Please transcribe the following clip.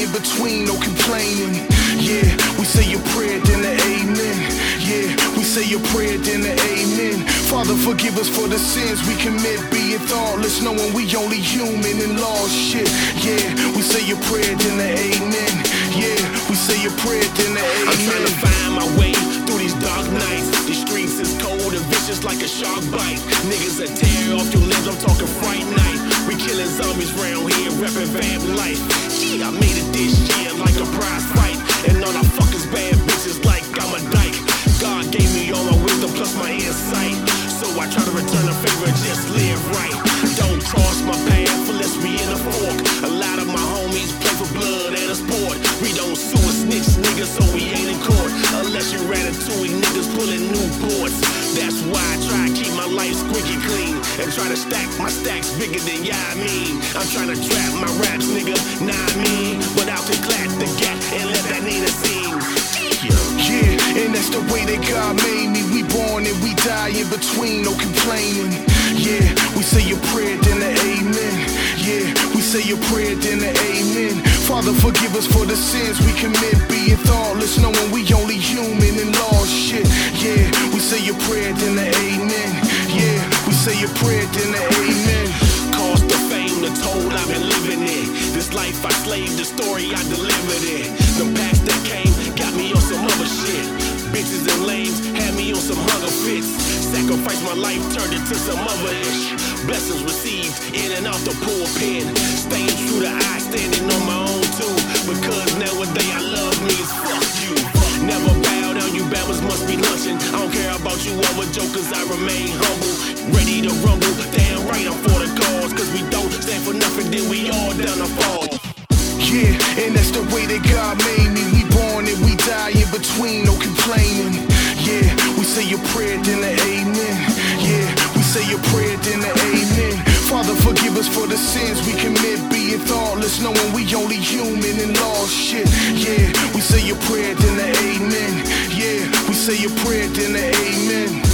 in between, no complaining. Yeah, we say your prayer, then the amen. Yeah, we say your prayer, then the amen. Father, forgive us for the sins we commit, being thoughtless, knowing we only human and lost shit. Yeah, we say your prayer, then the amen. Yeah, we say your prayer, then the amen I'm trying to find my way through these dark nights. These streets is cold and vicious like a shark bite. Niggas that tear off your limbs, I'm talking fright night. Killing zombies round here, reppin' vamp life. Yeah, I made it this year like a prize fight. And all I fuck is bad bitches like I'm a dyke. God gave me all my wisdom plus my insight. So I try to return the favor and just live right. Don't cross my path unless we in a fork. A lot of my homies play for blood and a sport. We don't sue a snitch niggas, so we ain't in court. Unless you ratatouille niggas pulling new ports. That's why I try to keep my life squeaky clean. And try to stack my stacks bigger than y'all I mean. I'm trying to trap my raps, nigga, nah I mean. Without the clap the gap and let that Nina sing. Yeah. Yeah, and that's the way that God made me. We born and we die in between, no complaining. Yeah, we say your prayer, then the amen. Yeah, we say your prayer, then the amen. Father, forgive us for the sins we commit, being thoughtless, knowing we only human and lost shit. Yeah, we say your prayer, then the amen. Say your prayer, then the amen. Cost the fame, the toll I've been living in. This life I slaved, the story I delivered in. The packs that came got me on some other shit. Bitches and lames had me on some hunger fits. Sacrificed my life, turned it to some other ish. Blessings received in and out the pulpit. Staying true to I, standing on my own too. Because nowadays I love me fuck you. Never bow down, you babbers must care about you other jokers, I remain humble. Ready to rumble, damn right I'm for the cause. Cause we don't stand for nothing, then we all down to fall. Yeah, and that's the way that God made me. We born and we die in between, no complaining. Yeah, we say your prayer, then the amen. Yeah, we say your prayer, then the amen. Father, forgive us for the sins we commit, being thoughtless, knowing we only human and lost shit. Yeah, we say your prayer, then the amen. Say your prayer, then the amen.